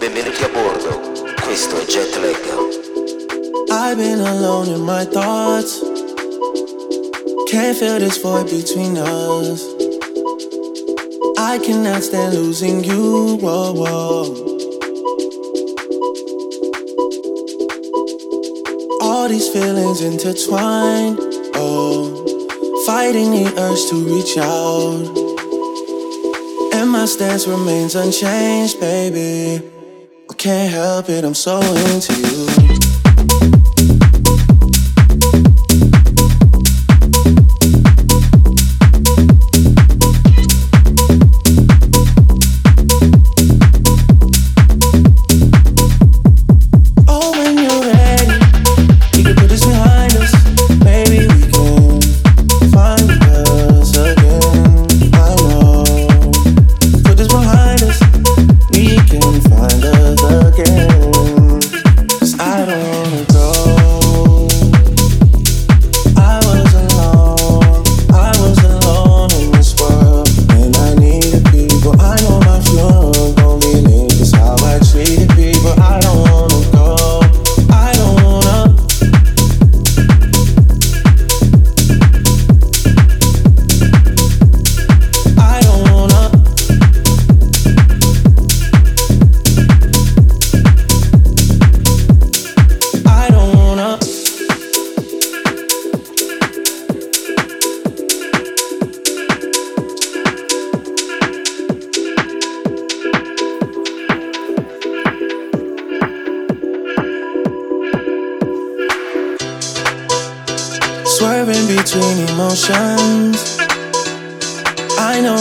Benvenuti a bordo, questo è Jetlag. I've been alone in my thoughts. Can't feel this void between us. I cannot stand losing you. Whoa, whoa. All these feelings intertwined. Fighting the urge to reach out. And my stance remains unchanged, baby. I can't help it, I'm so into you.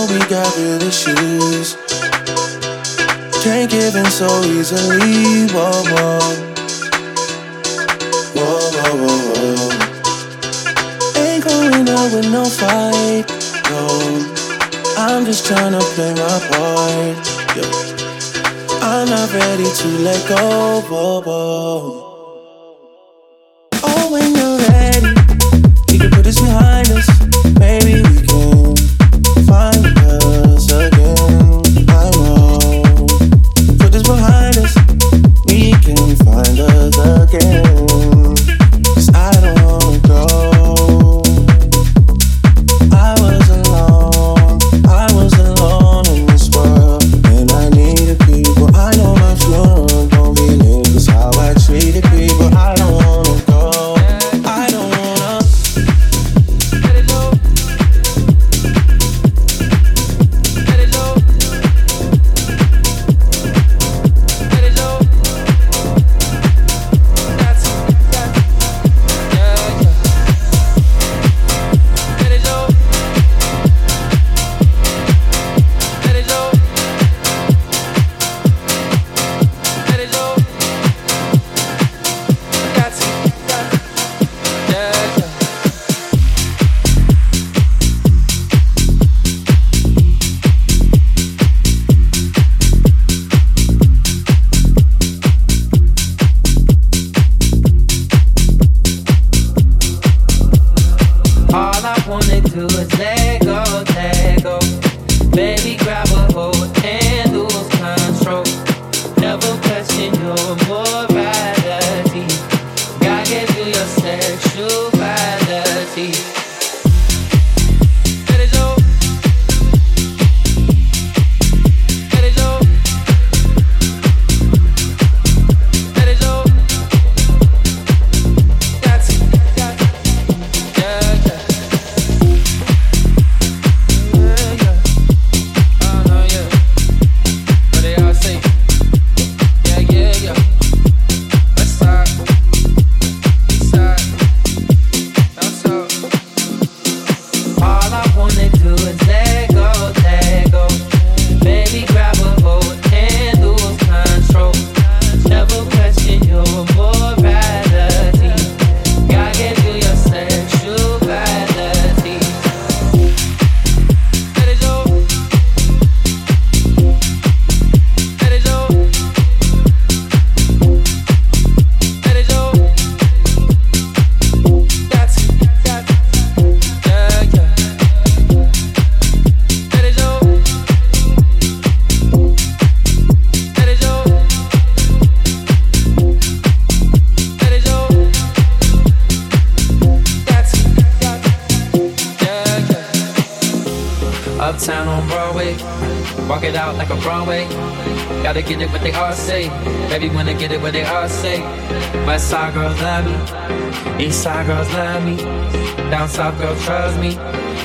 Know we got real issues. Can't give in so easily. Whoa, whoa. Whoa, whoa, whoa, whoa. Ain't going out with no fight. No. I'm just trying to play my part. Yo. I'm not ready to let go. Whoa, whoa.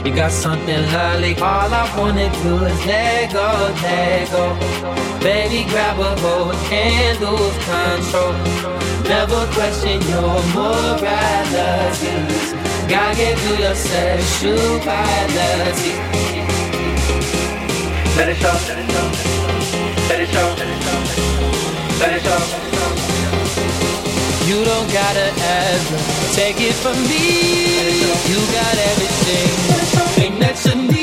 You got something lovely. All I wanna do is let go, let go. Baby, grab a hold, can't lose control. Never question your morality. Gotta get through your sexuality. Let it show, let it show, let it show, let it show. You don't gotta ever take it from me. You got everything that you need.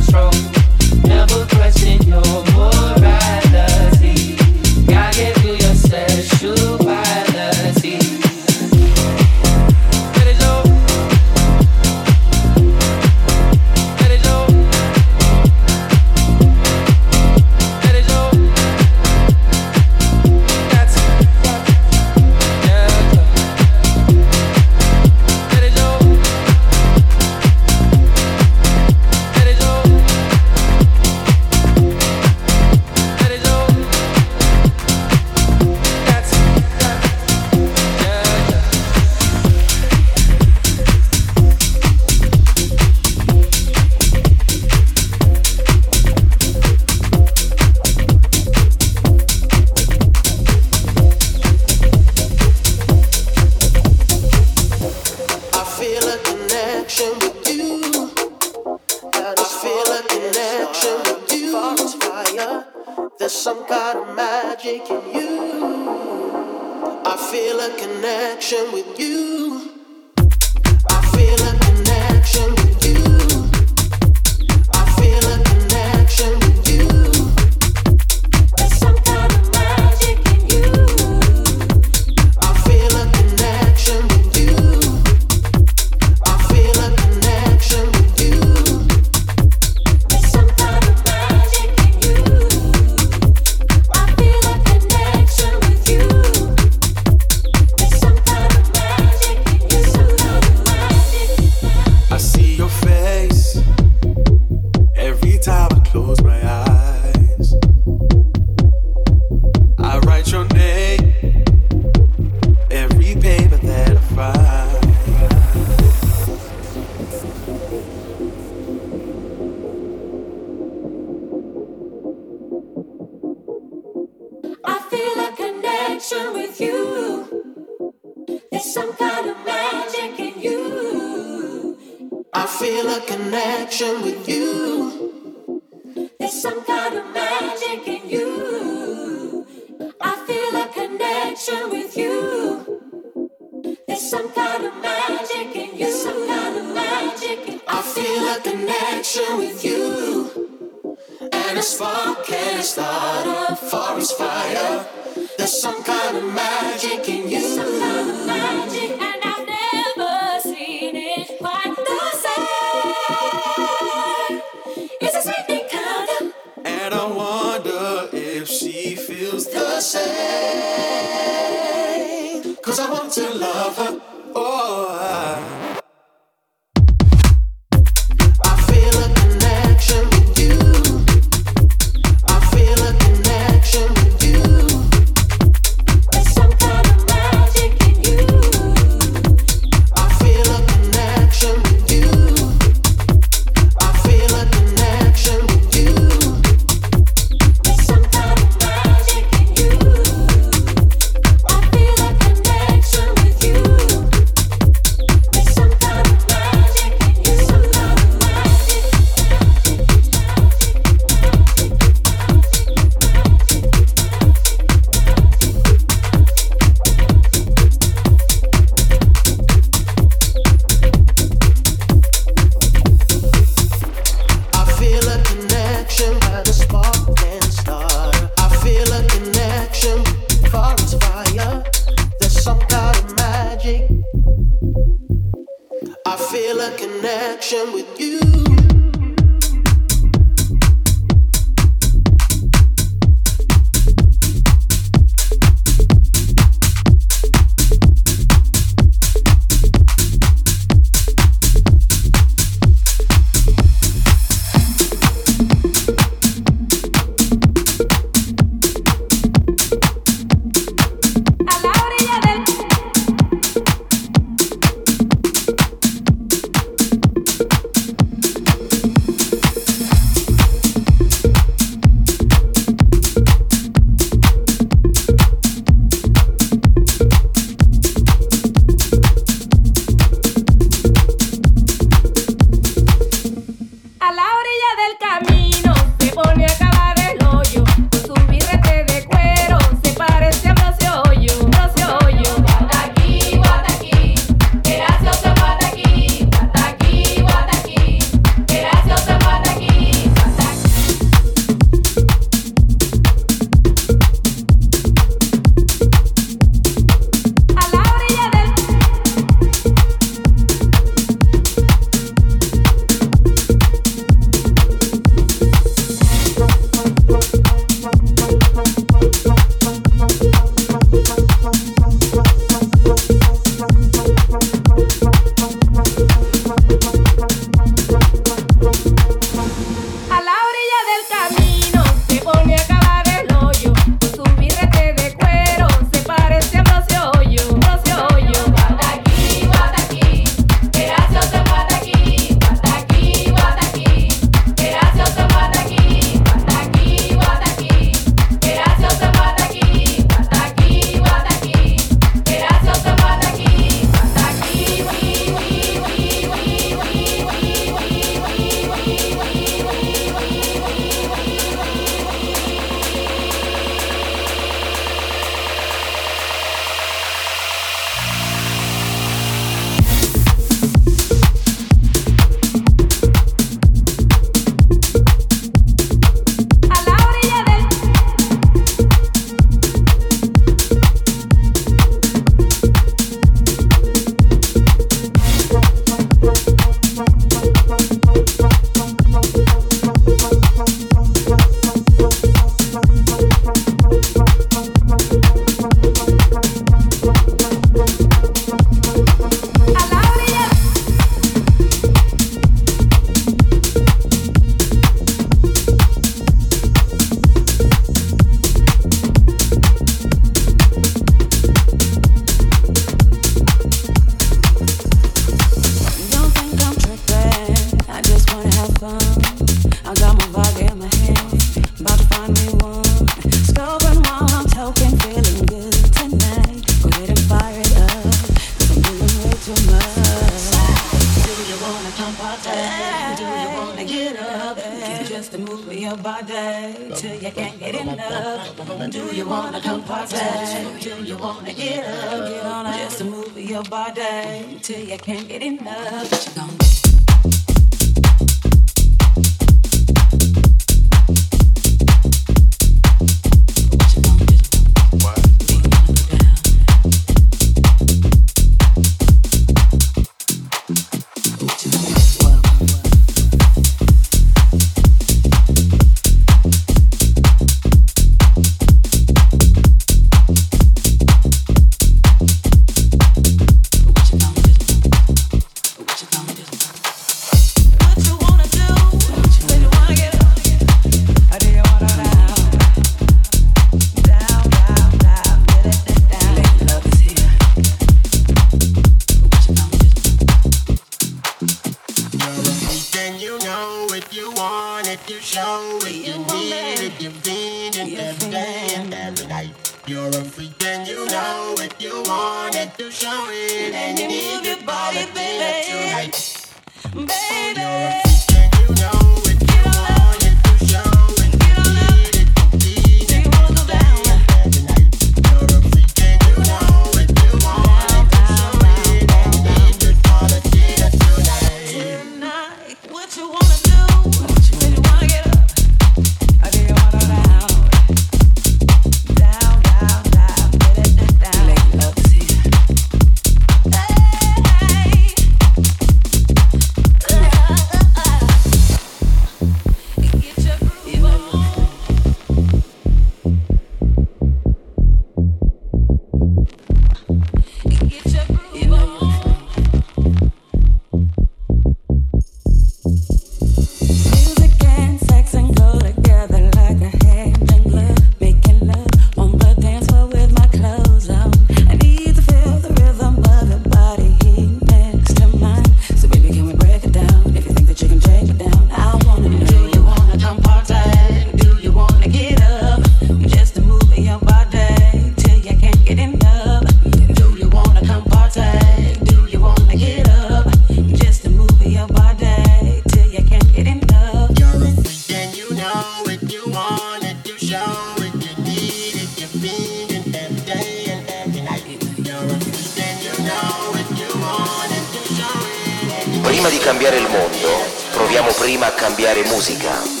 Prima di cambiare il mondo, proviamo prima a cambiare musica.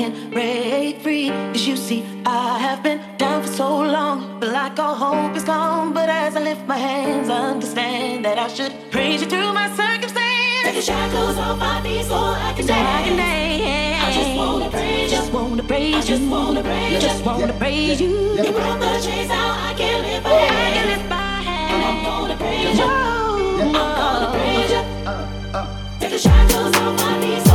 can break free. Cause you see, I have been down for so long. But like all hope is gone. But as I lift my hands, I understand that I should praise you through my circumstance. Take the shackles off my feet so I can so dance. I can dance. I just wanna praise you. Just wanna praise you. Just wanna praise you. Just wanna praise you. You brought the chains out. I can live by. I live by. And I'm gonna praise you. I'm gonna praise you. Uh, uh, uh. Take the shackles off my feet.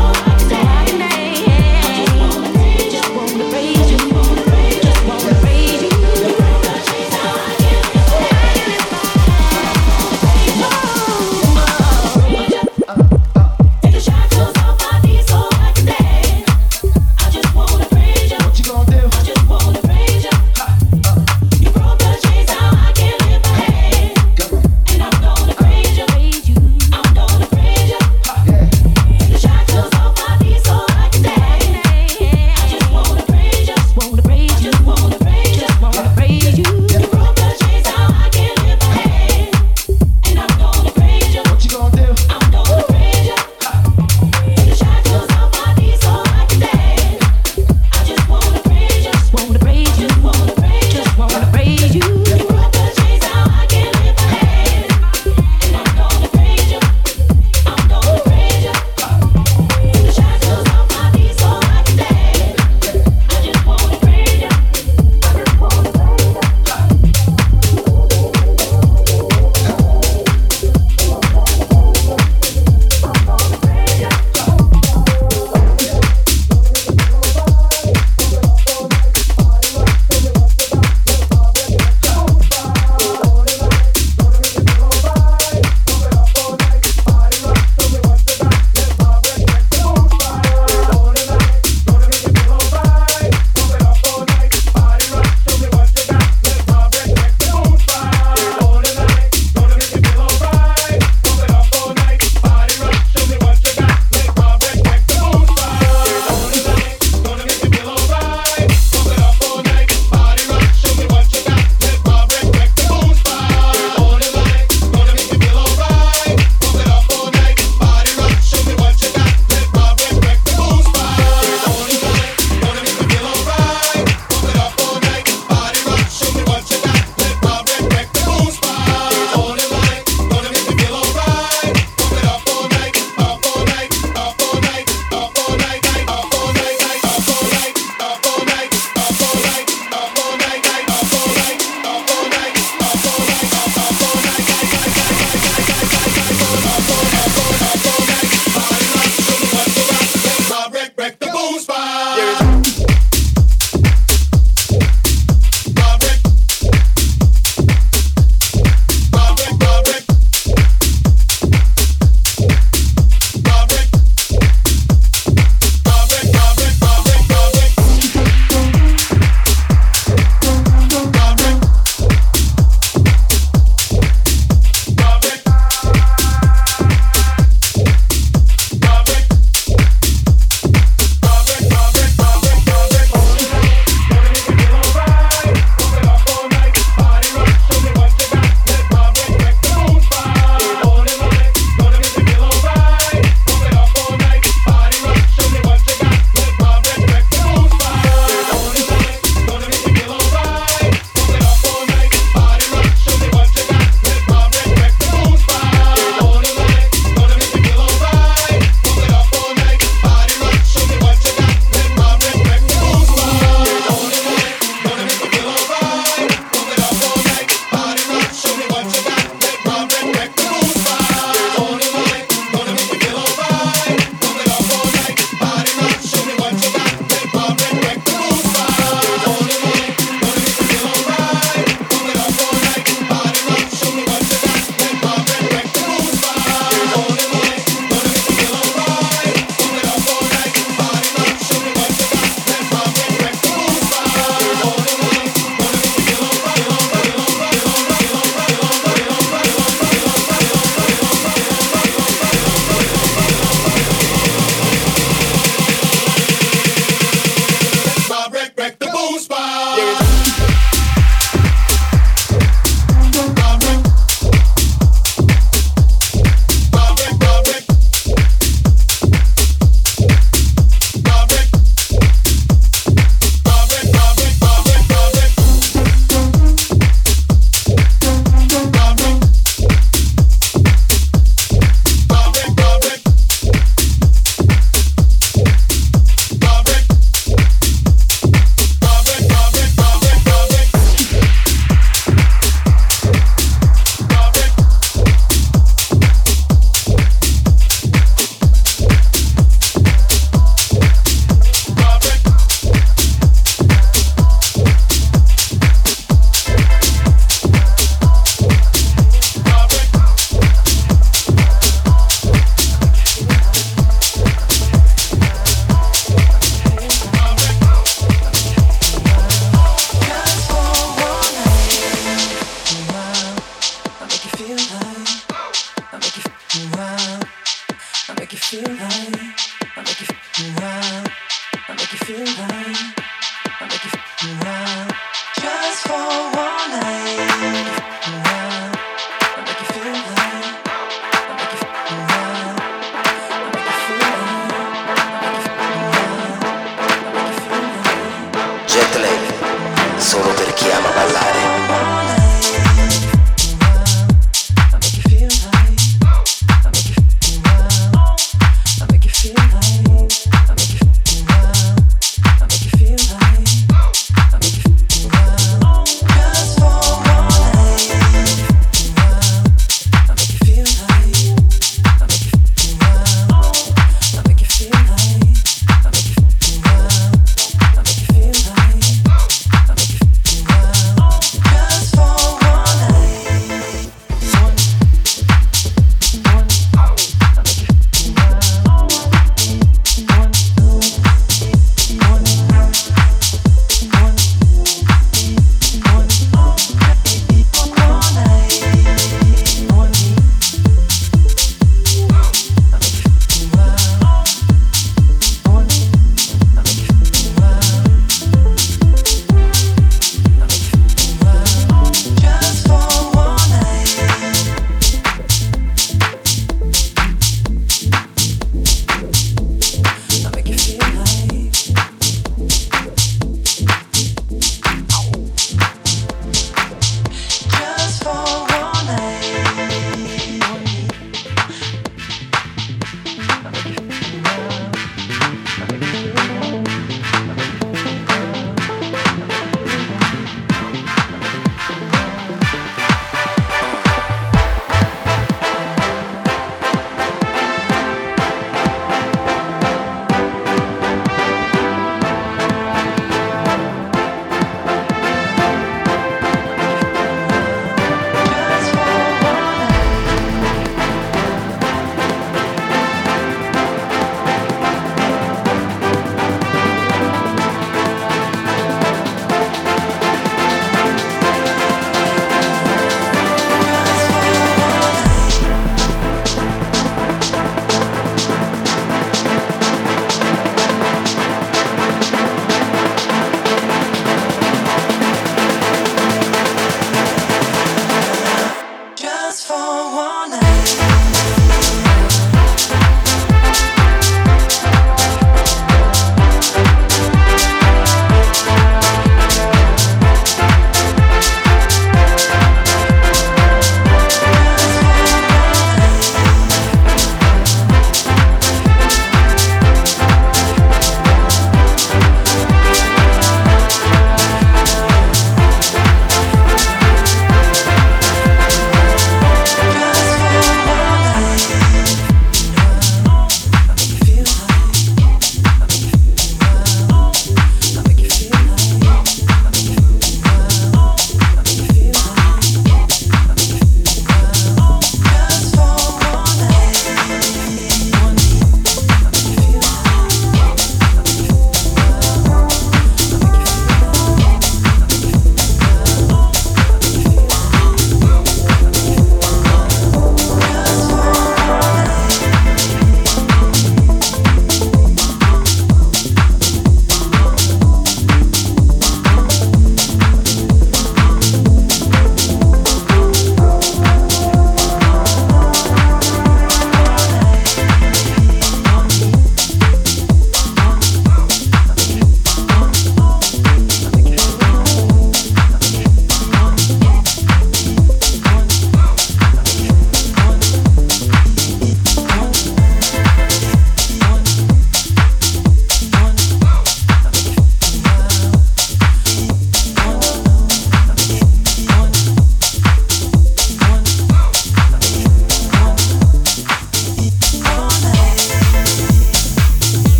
I'll make you f- right.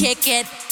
Kick it.